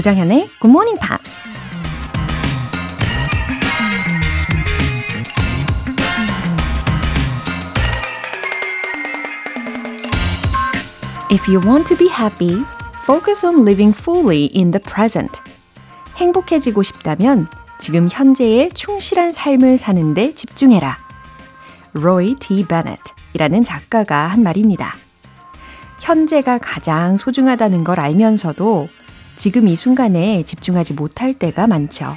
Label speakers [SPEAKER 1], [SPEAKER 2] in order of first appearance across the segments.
[SPEAKER 1] 조장현의 Good Morning Pops. If you want to be happy, focus on living fully in the present. 행복해지고 싶다면 지금 현재의 충실한 삶을 사는데 집중해라. 로이 D. 베넷이라는 작가가 한 말입니다. 현재가 가장 소중하다는 걸 알면서도 지금 이 순간에 집중하지 못할 때가 많죠.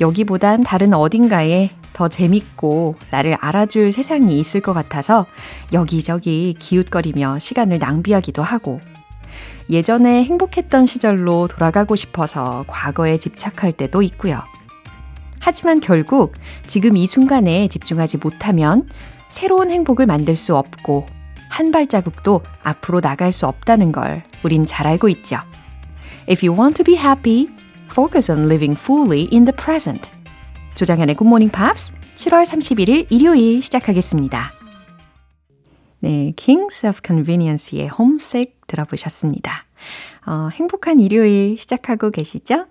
[SPEAKER 1] 여기보단 다른 어딘가에 더 재밌고 나를 알아줄 세상이 있을 것 같아서 여기저기 기웃거리며 시간을 낭비하기도 하고 예전에 행복했던 시절로 돌아가고 싶어서 과거에 집착할 때도 있고요. 하지만 결국 지금 이 순간에 집중하지 못하면 새로운 행복을 만들 수 없고 한 발자국도 앞으로 나갈 수 없다는 걸 우린 잘 알고 있죠. If you want to be happy, focus on living fully in the present. 조장현의 Good Morning Pops 7월 31일 일요일 시작하겠습니다. 네, Kings of Convenience의 Homesick 들어보셨습니다. 어, 행복한 일요일 시작하고 계시죠?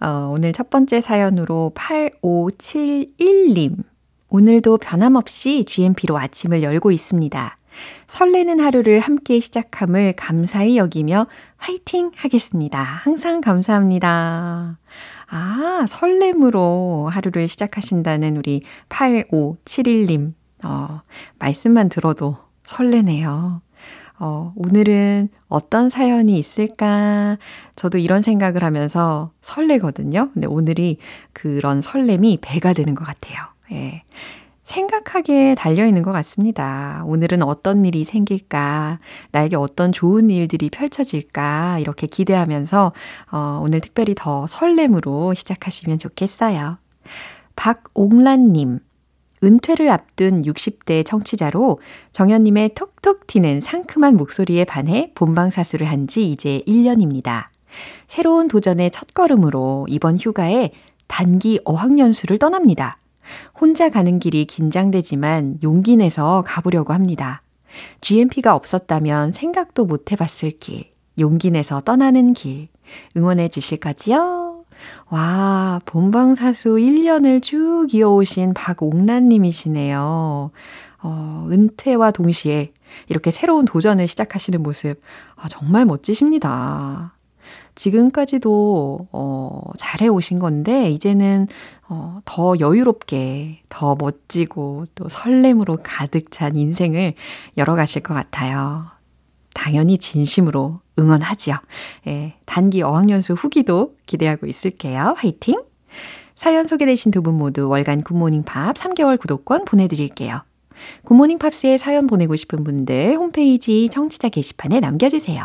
[SPEAKER 1] 어, 오늘 첫 번째 사연으로 8571님. 오늘도 변함없이 GMP로 아침을 열고 있습니다. 설레는 하루를 함께 시작함을 감사히 여기며 화이팅 하겠습니다. 항상 감사합니다. 아, 설렘으로 하루를 시작하신다는 우리 8571님. 어, 말씀만 들어도 설레네요. 어, 오늘은 어떤 사연이 있을까? 저도 이런 생각을 하면서 설레거든요. 근데 오늘이 그런 설렘이 배가 되는 것 같아요. 예. 생각하게 달려있는 것 같습니다. 오늘은 어떤 일이 생길까, 나에게 어떤 좋은 일들이 펼쳐질까, 이렇게 기대하면서, 어, 오늘 특별히 더 설렘으로 시작하시면 좋겠어요. 박옥란님, 은퇴를 앞둔 60대 청취자로 정현님의 톡톡 튀는 상큼한 목소리에 반해 본방사수를 한 지 이제 1년입니다. 새로운 도전의 첫걸음으로 이번 휴가에 단기 어학연수를 떠납니다. 혼자 가는 길이 긴장되지만 용기 내서 가보려고 합니다. GMP가 없었다면 생각도 못 해봤을 길, 용기 내서 떠나는 길, 응원해 주실 거지요? 와, 본방사수 1년을 쭉 이어오신 박옥란님이시네요. 어, 은퇴와 동시에 이렇게 새로운 도전을 시작하시는 모습, 아, 정말 멋지십니다. 지금까지도 어, 잘해 오신 건데 이제는 어, 더 여유롭게, 더 멋지고 또 설렘으로 가득 찬 인생을 열어가실 것 같아요. 당연히 진심으로 응원하지요. 예, 단기 어학연수 후기도 기대하고 있을게요. 화이팅! 사연 소개되신 두 분 모두 월간 굿모닝 팝 3개월 구독권 보내드릴게요. 굿모닝 팝스에 사연 보내고 싶은 분들 홈페이지 청취자 게시판에 남겨주세요.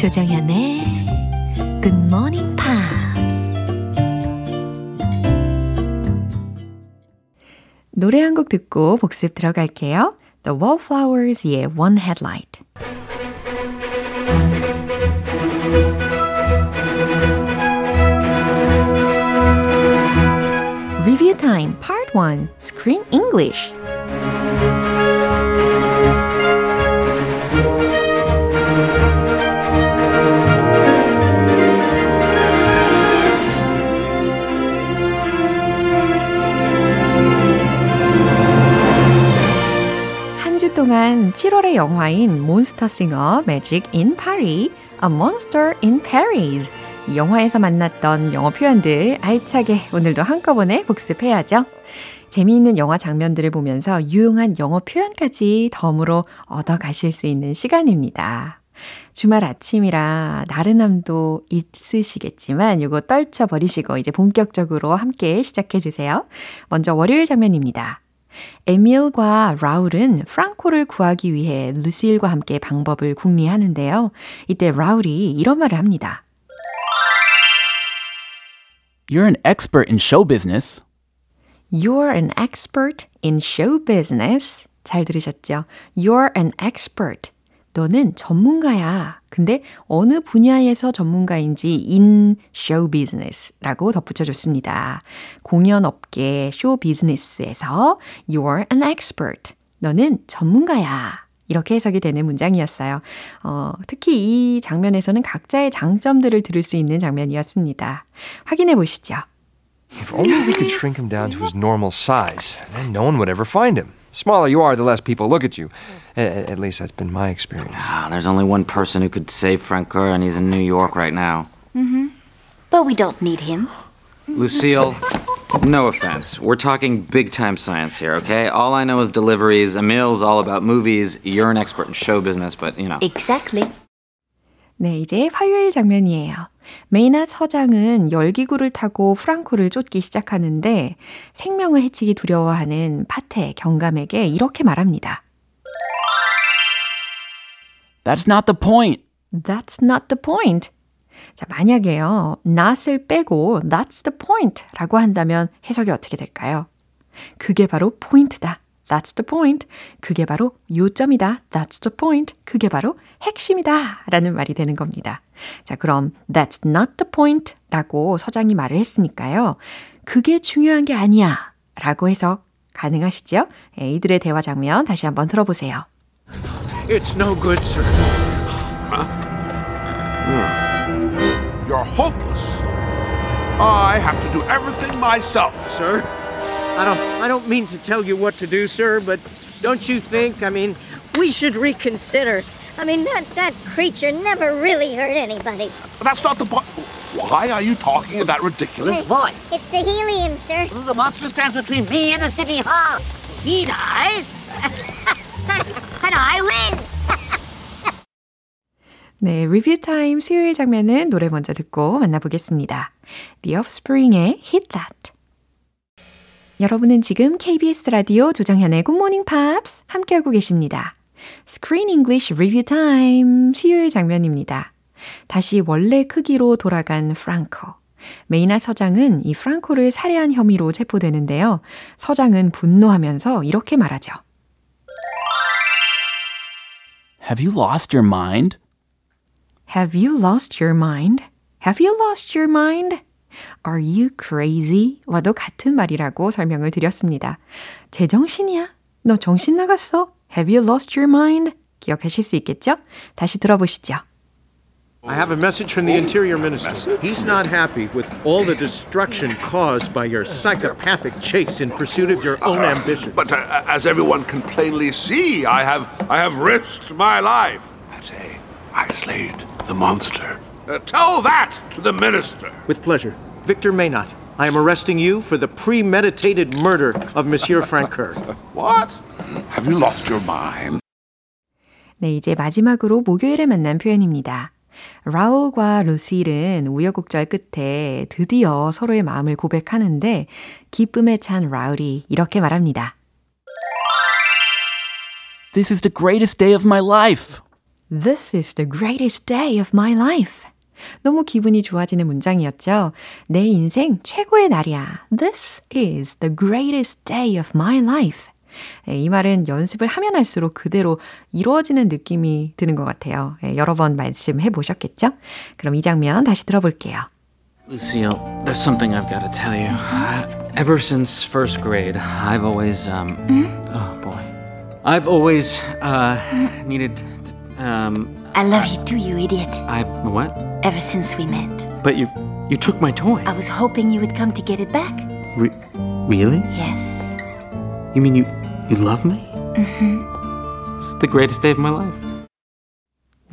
[SPEAKER 1] 조정현의 Good Morning Pops. 노래 한 곡 듣고 복습 들어갈게요. The Wallflowers의 One Headlight. Review Time Part 1 Screen English 동안 7월의 영화인 몬스터 싱어 Magic in Paris, A Monster in Paris 이 영화에서 만났던 영어 표현들 알차게 오늘도 한꺼번에 복습해야죠. 재미있는 영화 장면들을 보면서 유용한 영어 표현까지 덤으로 얻어 가실 수 있는 시간입니다. 주말 아침이라 나른함도 있으시겠지만 요거 떨쳐버리시고 이제 본격적으로 함께 시작해 주세요. 먼저 월요일 장면입니다. 에밀과 라울은 프랑코를 구하기 위해 루시일과 함께 방법을 궁리하는데요. 이때 라울이 이런 말을 합니다.
[SPEAKER 2] You're an expert in show business.
[SPEAKER 1] You're an expert in show business. 잘 들으셨죠? You're an expert. 너는 전문가야. 근데 어느 분야에서 전문가인지 in show business라고 덧붙여줬습니다. 공연 업계 쇼 비즈니스에서 you're an expert. 너는 전문가야. 이렇게 해석이 되는 문장이었어요. 어, 특히 이 장면에서는 각자의 장점들을 들을 수 있는 장면이었습니다. 확인해 보시죠.
[SPEAKER 3] If only we could shrink him down to his normal size, then no one would ever find him. The smaller you are, the less people look at you. A- at least that's been my experience.
[SPEAKER 4] Ah, there's only one person who could save Frank Kerr, and he's in New York right now.
[SPEAKER 5] But we don't need him.
[SPEAKER 4] Lucille, no offense. We're talking big time science here, okay? All I know is deliveries. Emil's all about movies. You're an expert in show business, but you know.
[SPEAKER 5] Exactly.
[SPEAKER 1] 네, 이제 화요일 장면이에요. 메이나 서장은 열기구를 타고 프랑코를 쫓기 시작하는데 생명을 해치기 두려워하는 파테 경감에게 이렇게 말합니다.
[SPEAKER 2] That's not the point.
[SPEAKER 1] That's not the point. 자, 만약에요, not을 빼고 that's the point 라고 한다면 해석이 어떻게 될까요? 그게 바로 포인트다. That's the point. 그게 바로 요점이다. That's the point. 그게 바로 핵심이다. 라는 말이 되는 겁니다. 자, 그럼 That's not the point 라고 서장이 말을 했으니까요. 그게 중요한 게 아니야. 라고 해석 가능하시죠? 예, 이들의 대화 장면 다시 한번 들어보세요.
[SPEAKER 6] It's no good, sir.
[SPEAKER 7] You're hopeless. I have to do everything myself.
[SPEAKER 6] Sir, I don't I don't mean to tell you what to do, sir, but don't you think, I mean,
[SPEAKER 8] We should reconsider. I mean, that, that creature never really hurt anybody.
[SPEAKER 7] That's not the point. Why are you talking in that ridiculous voice?
[SPEAKER 8] It's the helium, sir.
[SPEAKER 9] The monster stands between me and the city hall. He dies, and I win.
[SPEAKER 1] 네, 리뷰 타임 수요일 장면은 노래 먼저 듣고 만나보겠습니다. The Offspring의 Hit That. 여러분은 지금 KBS 라디오 조정현의 Good Morning Pops 함께하고 계십니다. Screen English Review Time 수요일 장면입니다. 다시 원래 크기로 돌아간 프랑코. 메이나 서장은 이 프랑코를 살해한 혐의로 체포되는데요. 서장은 분노하면서 이렇게 말하죠.
[SPEAKER 2] Have you lost your mind?
[SPEAKER 1] Have you lost your mind? Have you lost your mind? Are you crazy? 와도 같은 말이라고 설명을 드렸습니다. 제정신이야? 너 정신 나갔어? Have you lost your mind? 기억하실 수 있겠죠? 다시 들어보시죠.
[SPEAKER 6] I have a message from the Interior Minister. He's not happy with all the destruction caused by your psychopathic chase in pursuit of your own ambitions.
[SPEAKER 7] But uh, as everyone can plainly see, I have I have risked my life. Pate, I slayed the monster. Uh, tell that to the minister.
[SPEAKER 6] With pleasure. Victor Maynot, I am arresting you for the premeditated murder of Monsieur Frank Kerr.
[SPEAKER 7] What? Have you lost your mind?
[SPEAKER 1] 네, 이제 마지막으로 목요일에 만난 표현입니다. 라울과 루실은 우여곡절 끝에 드디어 서로의 마음을 고백하는데 기쁨에 찬 라울이 이렇게 말합니다.
[SPEAKER 2] This is the greatest day of my life.
[SPEAKER 1] This is the greatest day of my life. 너무 기분이 좋아지는 문장이었죠. 내 인생 최고의 날이야. This is the greatest day of my life. 네, 이 말은 연습을 하면 할수록 그대로 이루어지는 느낌이 드는 것 같아요. 네, 여러 번 말씀해 보셨겠죠? 그럼 이 장면 다시 들어볼게요.
[SPEAKER 4] Lucille, there's something I've got to tell you. Uh, ever since first grade, I've always, um, oh boy, I've always, uh, needed, to, um,
[SPEAKER 5] I love you too, you idiot.
[SPEAKER 4] I've, what?
[SPEAKER 5] Ever since we met,
[SPEAKER 4] But you, you took my toy.
[SPEAKER 5] I was hoping you would come to get it back.
[SPEAKER 4] Re- really?
[SPEAKER 5] Yes.
[SPEAKER 4] You mean you, you love me? Mm-hmm. It's the greatest day of my life.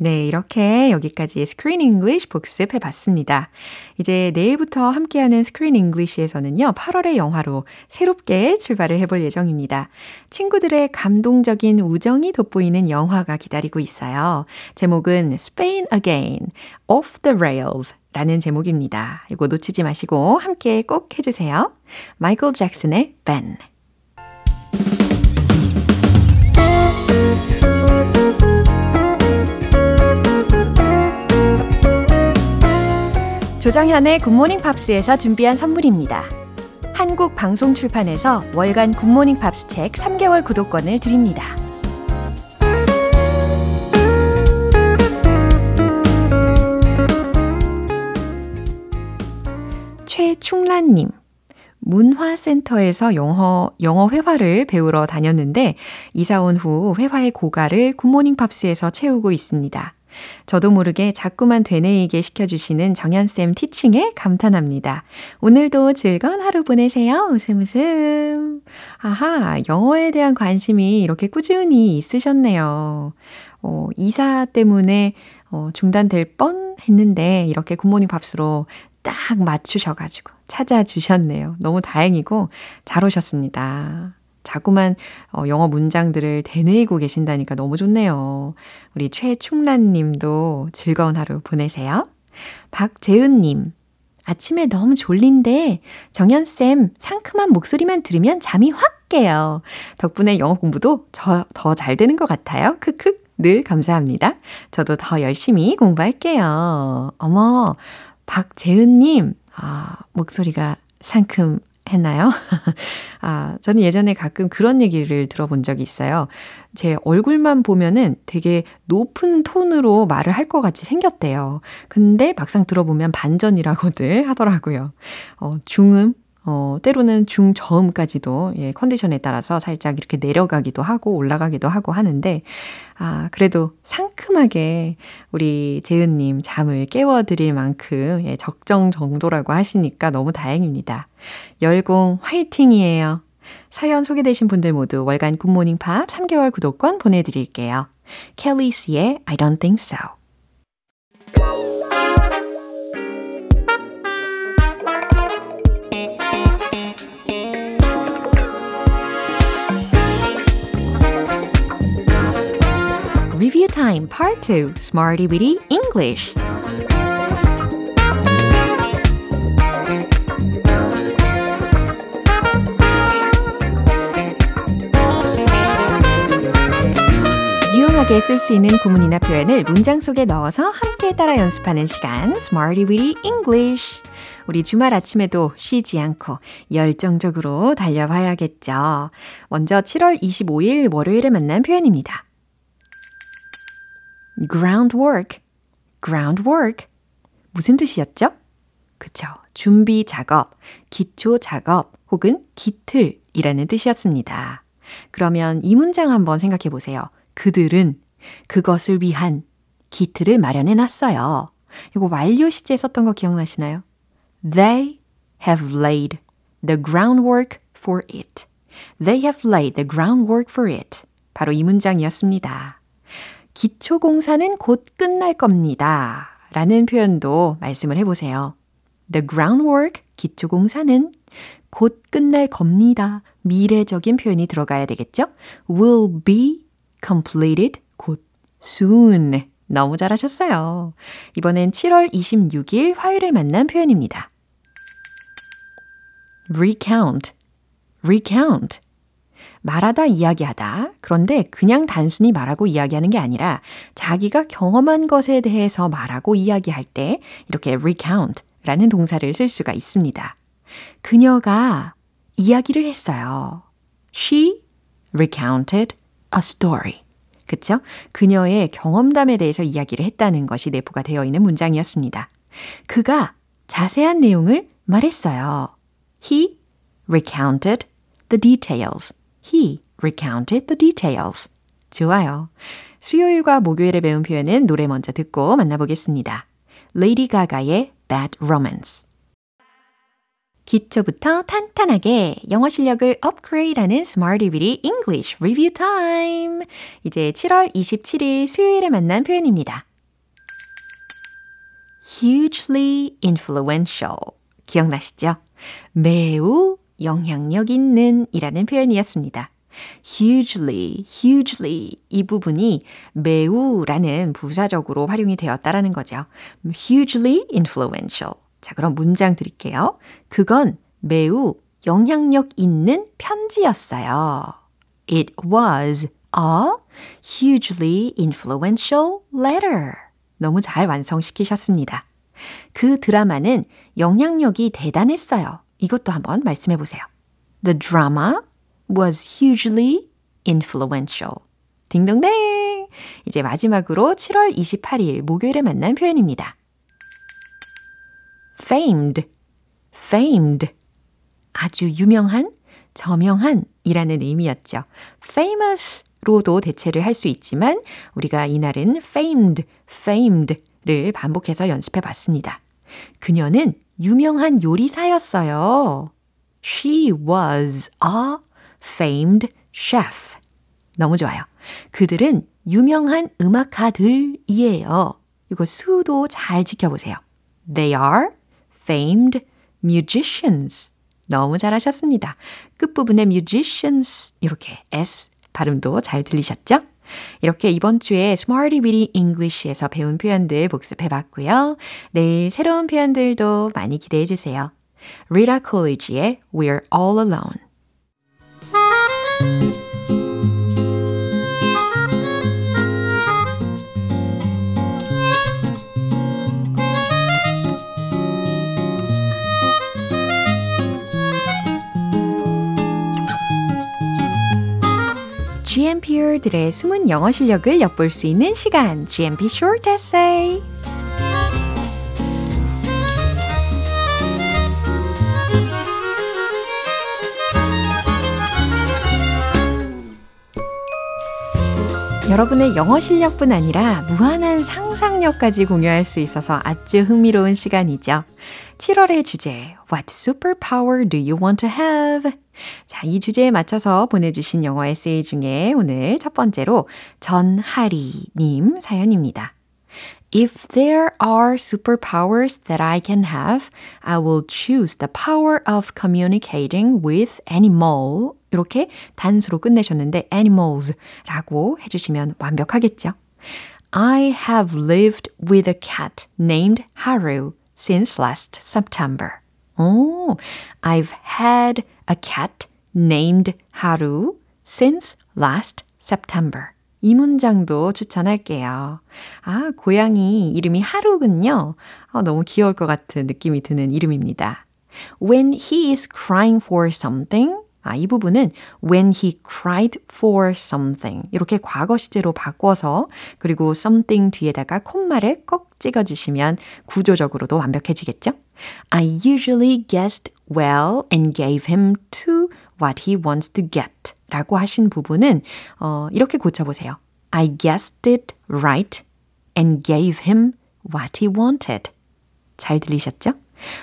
[SPEAKER 1] 네, 이렇게 여기까지 Screen English 복습해 봤습니다. 이제 내일부터 함께하는 Screen English에서는요, 8월의 영화로 새롭게 출발을 해볼 예정입니다. 친구들의 감동적인 우정이 돋보이는 영화가 기다리고 있어요. 제목은 Spain Again, Off the Rails 라는 제목입니다. 이거 놓치지 마시고 함께 꼭 해주세요. 마이클 잭슨의 Ben. 조정현의 굿모닝 팝스에서 준비한 선물입니다. 한국 방송 출판에서 월간 굿모닝 팝스 책 3개월 구독권을 드립니다. 최충란님. 문화센터에서 영어, 영어 회화를 배우러 다녔는데, 이사 온 후 회화의 고가를 굿모닝 팝스에서 채우고 있습니다. 저도 모르게 자꾸만 되뇌이게 시켜주시는 정연쌤 티칭에 감탄합니다. 오늘도 즐거운 하루 보내세요. 웃음 웃음. 아하, 영어에 대한 관심이 이렇게 꾸준히 있으셨네요. 어, 이사 때문에 어, 중단될 뻔 했는데 이렇게 굿모닝 팝스로 딱 맞추셔가지고 찾아주셨네요. 너무 다행이고 잘 오셨습니다. 자꾸만 어, 영어 문장들을 되뇌이고 계신다니까 너무 좋네요. 우리 최충란 님도 즐거운 하루 보내세요. 박재은 님. 아침에 너무 졸린데 정연쌤 상큼한 목소리만 들으면 잠이 확 깨요. 덕분에 영어 공부도 저더잘 되는 것 같아요. 크크. 늘 감사합니다. 저도 더 열심히 공부할게요. 어머, 박재은님, 아, 목소리가 상큼 했나요? 아, 저는 예전에 가끔 그런 얘기를 들어본 적이 있어요. 제 얼굴만 보면은 되게 높은 톤으로 말을 할 것 같이 생겼대요. 근데 막상 들어보면 반전이라고들 하더라고요. 어, 중음, 어, 때로는 중저음까지도, 예, 컨디션에 따라서 살짝 이렇게 내려가기도 하고 올라가기도 하고 하는데, 아, 그래도 상큼하게 우리 재은님 잠을 깨워드릴 만큼, 예, 적정 정도라고 하시니까 너무 다행입니다. 열공 화이팅이에요. 사연 소개되신 분들 모두 월간 굿모닝 팝 3개월 구독권 보내드릴게요. 켈리스의 I don't think so. Review Time. Part 2 Smarty Weedy English. 유용하게 쓸 수 있는 구문이나 표현을 문장 속에 넣어서 함께 따라 연습하는 시간. Smarty Weedy English. 우리 주말 아침에도 쉬지 않고 열정적으로 달려봐야겠죠. 먼저 7월 25일 월요일에 만난 표현입니다. Groundwork, groundwork. 무슨 뜻이었죠? 그쵸. 준비 작업, 기초 작업 혹은 기틀이라는 뜻이었습니다. 그러면 이 문장 한번 생각해 보세요. 그들은 그것을 위한 기틀을 마련해 놨어요. 이거 완료 시제 썼던 거 기억나시나요? They have laid the groundwork for it. They have laid the groundwork for it. 바로 이 문장이었습니다. 기초공사는 곧 끝날 겁니다. 라는 표현도 말씀을 해보세요. The groundwork, 기초공사는 곧 끝날 겁니다. 미래적인 표현이 들어가야 되겠죠? will be completed 곧 soon. 너무 잘하셨어요. 이번엔 7월 26일 화요일에 만난 표현입니다. recount, recount. 말하다 이야기하다. 그런데 그냥 단순히 말하고 이야기하는 게 아니라 자기가 경험한 것에 대해서 말하고 이야기할 때 이렇게 recount 라는 동사를 쓸 수가 있습니다. 그녀가 이야기를 했어요. She recounted a story. 그쵸? 그녀의 경험담에 대해서 이야기를 했다는 것이 내포가 되어 있는 문장이었습니다. 그가 자세한 내용을 말했어요. He recounted the details. He recounted the details. 좋아요. 수요일과 목요일에 배운 표현은 노래 먼저 듣고 만나보겠습니다. 레이디 가가의 Bad Romance. 기초부터 탄탄하게 영어 실력을 업그레이드하는 Smarty Weedy English Review Time. 이제 7월 27일 수요일에 만난 표현입니다. hugely influential. 기억나시죠? 매우 영향력 있는 이라는 표현이었습니다. hugely, hugely 이 부분이 매우라는 부사적으로 활용이 되었다라는 거죠. hugely influential. 자, 그럼 문장 드릴게요. 그건 매우 영향력 있는 편지였어요. It was a hugely influential letter. 너무 잘 완성시키셨습니다. 그 드라마는 영향력이 대단했어요. 이것도 한번 말씀해 보세요. The drama was hugely influential. 딩동댕! 이제 마지막으로 7월 28일 목요일에 만난 표현입니다. famed, famed. 아주 유명한, 저명한 이라는 의미였죠. famous로도 대체를 할 수 있지만 우리가 이날은 famed, famed를 반복해서 연습해 봤습니다. 그녀는 유명한 요리사였어요. She was a famed chef. 너무 좋아요. 그들은 유명한 음악가들이에요. 이거 수도 잘 지켜보세요. They are famed musicians. 너무 잘하셨습니다. 끝부분에 musicians 이렇게 S 발음도 잘 들리셨죠? 이렇게 이번 주에 Smarty Weedy English에서 배운 표현들 복습해 봤고요. 내일 새로운 표현들도 많이 기대해 주세요. Rita Coolidge의 We're All Alone. GMPR들의 숨은 영어 실력을 엿볼 수 있는 시간, GMP Short Essay. 여러분의 영어 실력뿐 아니라 무한한 상상력까지 공유할 수 있어서 아주 흥미로운 시간이죠. 7월의 주제, What superpower do you want to have? 자, 이 주제에 맞춰서 보내주신 영어 에세이 중에 오늘 첫 번째로 전하리님 사연입니다. If there are superpowers that I can have, I will choose the power of communicating with animal. 이렇게 단수로 끝내셨는데 animals라고 해주시면 완벽하겠죠. I have lived with a cat named Haru since last September. Oh, I've had a cat named Haru since last September. 이 문장도 추천할게요. 아, 고양이 이름이 하루군요. 아, 너무 귀여울 것 같은 느낌이 드는 이름입니다. When he is crying for something, 아, 이 부분은 when he cried for something 이렇게 과거 시제로 바꿔서 그리고 something 뒤에다가 콤마를 꼭 찍어주시면 구조적으로도 완벽해지겠죠? I usually guessed well and gave him to what he wants to get 라고 하신 부분은 어, 이렇게 고쳐보세요. I guessed it right and gave him what he wanted. 잘 들리셨죠?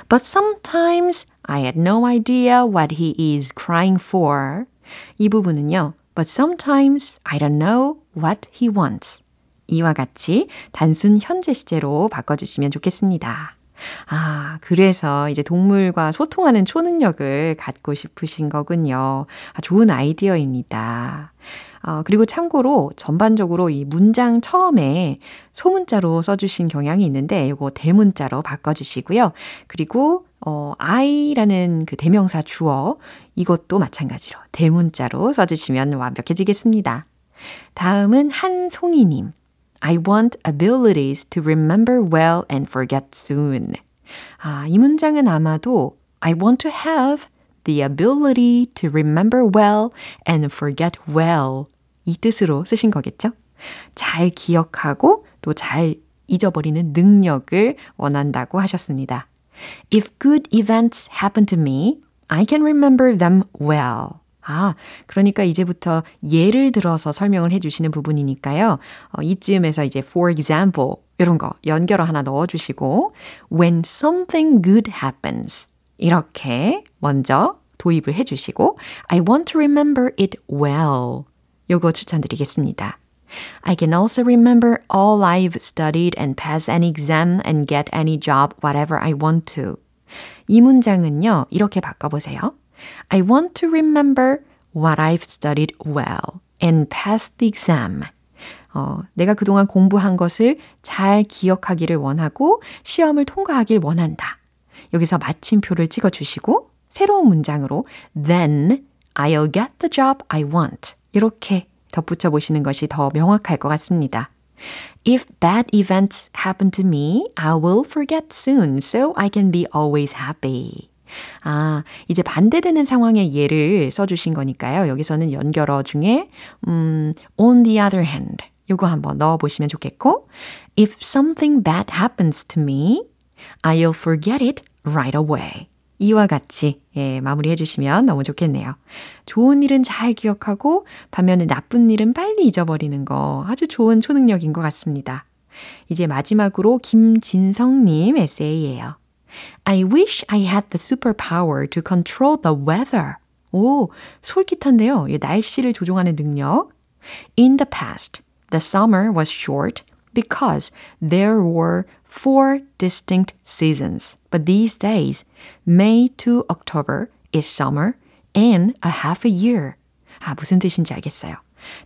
[SPEAKER 1] But sometimes I had no idea what he is crying for. 이 부분은요. But sometimes I don't know what he wants. 이와 같이 단순 현재 시제로 바꿔주시면 좋겠습니다. 아, 그래서 이제 동물과 소통하는 초능력을 갖고 싶으신 거군요. 아, 좋은 아이디어입니다. 어, 그리고 참고로 전반적으로 이 문장 처음에 소문자로 써주신 경향이 있는데 이거 대문자로 바꿔주시고요. 그리고 어, I라는 그 대명사 주어 이것도 마찬가지로 대문자로 써주시면 완벽해지겠습니다. 다음은 한송이님. I want abilities to remember well and forget soon. 아, 이 문장은 아마도 I want to have the ability to remember well and forget well. 이 뜻으로 쓰신 거겠죠? 잘 기억하고 또 잘 잊어버리는 능력을 원한다고 하셨습니다. If good events happen to me, I can remember them well. 아, 그러니까 이제부터 예를 들어서 설명을 해주시는 부분이니까요. 어, 이쯤에서 이제 for example 이런 거 연결어 하나 넣어주시고 when something good happens 이렇게 먼저 도입을 해주시고 I want to remember it well 요거 추천드리겠습니다. I can also remember all I've studied and pass any exam and get any job whatever I want to. 이 문장은요, 이렇게 바꿔보세요. I want to remember what I've studied well and pass the exam. 어, 내가 그동안 공부한 것을 잘 기억하기를 원하고 시험을 통과하길 원한다. 여기서 마침표를 찍어 주시고 새로운 문장으로 then I'll get the job I want. 이렇게 덧붙여 보시는 것이 더 명확할 것 같습니다. If bad events happen to me, I will forget soon so I can be always happy. 아, 이제 반대되는 상황의 예를 써주신 거니까요. 여기서는 연결어 중에, 음, on the other hand. 요거 한번 넣어 보시면 좋겠고, if something bad happens to me, I'll forget it right away. 이와 같이 예, 마무리해 주시면 너무 좋겠네요. 좋은 일은 잘 기억하고 반면에 나쁜 일은 빨리 잊어버리는 거 아주 좋은 초능력인 것 같습니다. 이제 마지막으로 김진성님 에세이예요. I wish I had the superpower to control the weather. 오, 솔깃한데요. 날씨를 조종하는 능력. In the past, the summer was short because there were four distinct seasons. But these days, May to October is summer and a half a year. 아, 무슨 뜻인지 알겠어요.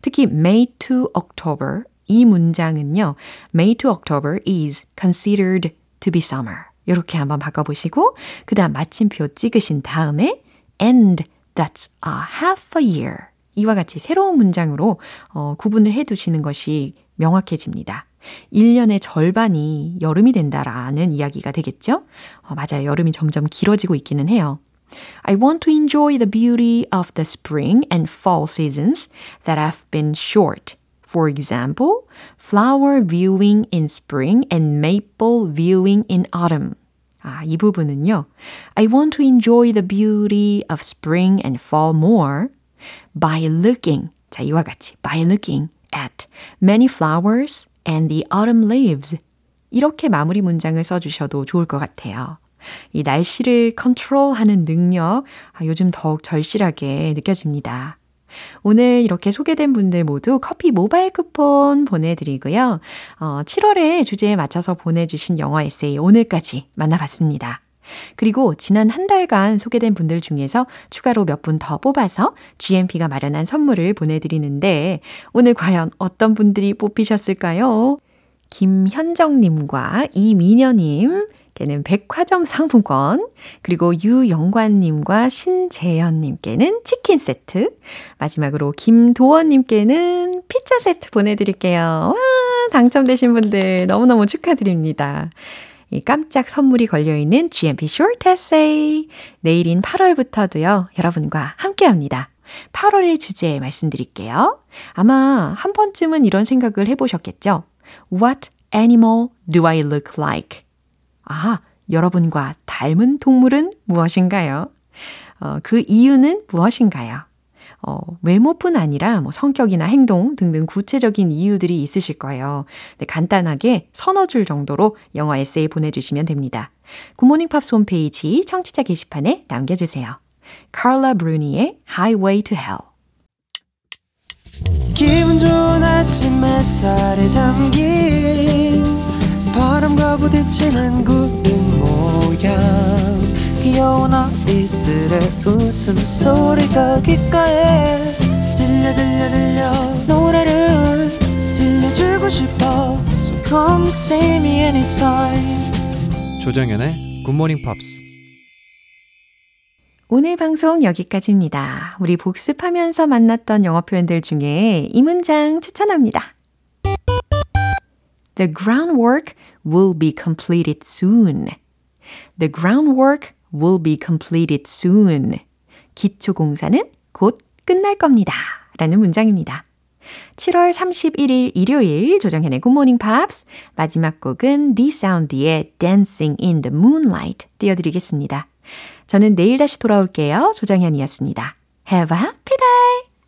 [SPEAKER 1] 특히 May to October 이 문장은요. May to October is considered to be summer. 이렇게 한번 바꿔보시고 그 다음 마침표 찍으신 다음에 and that's a half a year. 이와 같이 새로운 문장으로 어, 구분을 해두시는 것이 명확해집니다. 1년의 절반이 여름이 된다라는 이야기가 되겠죠? 어, 맞아요. 여름이 점점 길어지고 있기는 해요. I want to enjoy the beauty of the spring and fall seasons that have been short. For example, flower viewing in spring and maple viewing in autumn. 아, 이 부분은요. I want to enjoy the beauty of spring and fall more by looking. 자, 이와 같이 by looking at many flowers and the autumn leaves. 이렇게 마무리 문장을 써주셔도 좋을 것 같아요. 이 날씨를 컨트롤하는 능력, 아, 요즘 더욱 절실하게 느껴집니다. 오늘 이렇게 소개된 분들 모두 커피 모바일 쿠폰 보내드리고요. 어, 7월에 주제에 맞춰서 보내주신 영어 에세이 오늘까지 만나봤습니다. 그리고 지난 한 달간 소개된 분들 중에서 추가로 몇 분 더 뽑아서 GMP가 마련한 선물을 보내드리는데 오늘 과연 어떤 분들이 뽑히셨을까요? 김현정님과 이민여님, 께는 백화점 상품권, 그리고 유영관님과 신재현님께는 치킨 세트, 마지막으로 김도원님께는 피자 세트 보내드릴게요. 와, 당첨되신 분들 너무너무 축하드립니다. 이 깜짝 선물이 걸려있는 GMP Short Essay. 내일인 8월부터도요, 여러분과 함께 합니다. 8월의 주제 말씀드릴게요. 아마 한 번쯤은 이런 생각을 해보셨겠죠? What animal do I look like? 아, 여러분과 닮은 동물은 무엇인가요? 어, 그 이유는 무엇인가요? 어, 외모뿐 아니라 뭐 성격이나 행동 등등 구체적인 이유들이 있으실 거예요. 네, 간단하게 서너 줄 정도로 영어 에세이 보내주시면 됩니다. 굿모닝 팝스 홈페이지 청취자 게시판에 남겨주세요. 카라 브루니의 Highway to Hell
[SPEAKER 10] 기분 좋은 아침 햇살에 담긴 바람과 부딪히는 구름 모양. 귀여운 아이들의 웃음소리가 귓가에 들려 들려 들려. 노래를 들려주고 싶어. So come see me anytime.
[SPEAKER 11] 조정연의 굿모닝 팝스
[SPEAKER 1] 오늘 방송 여기까지입니다. 우리 복습하면서 만났던 영어 표현들 중에 이 문장 추천합니다. The groundwork will be completed soon. The groundwork will be completed soon. 기초 공사는 곧 끝날 겁니다. 라는 문장입니다. 7월 31일 일요일 조정현의 Good Morning Pops 마지막 곡은 The Sound의 Dancing in the Moonlight 띄워드리겠습니다. 저는 내일 다시 돌아올게요. 조정현이었습니다. Have a happy day!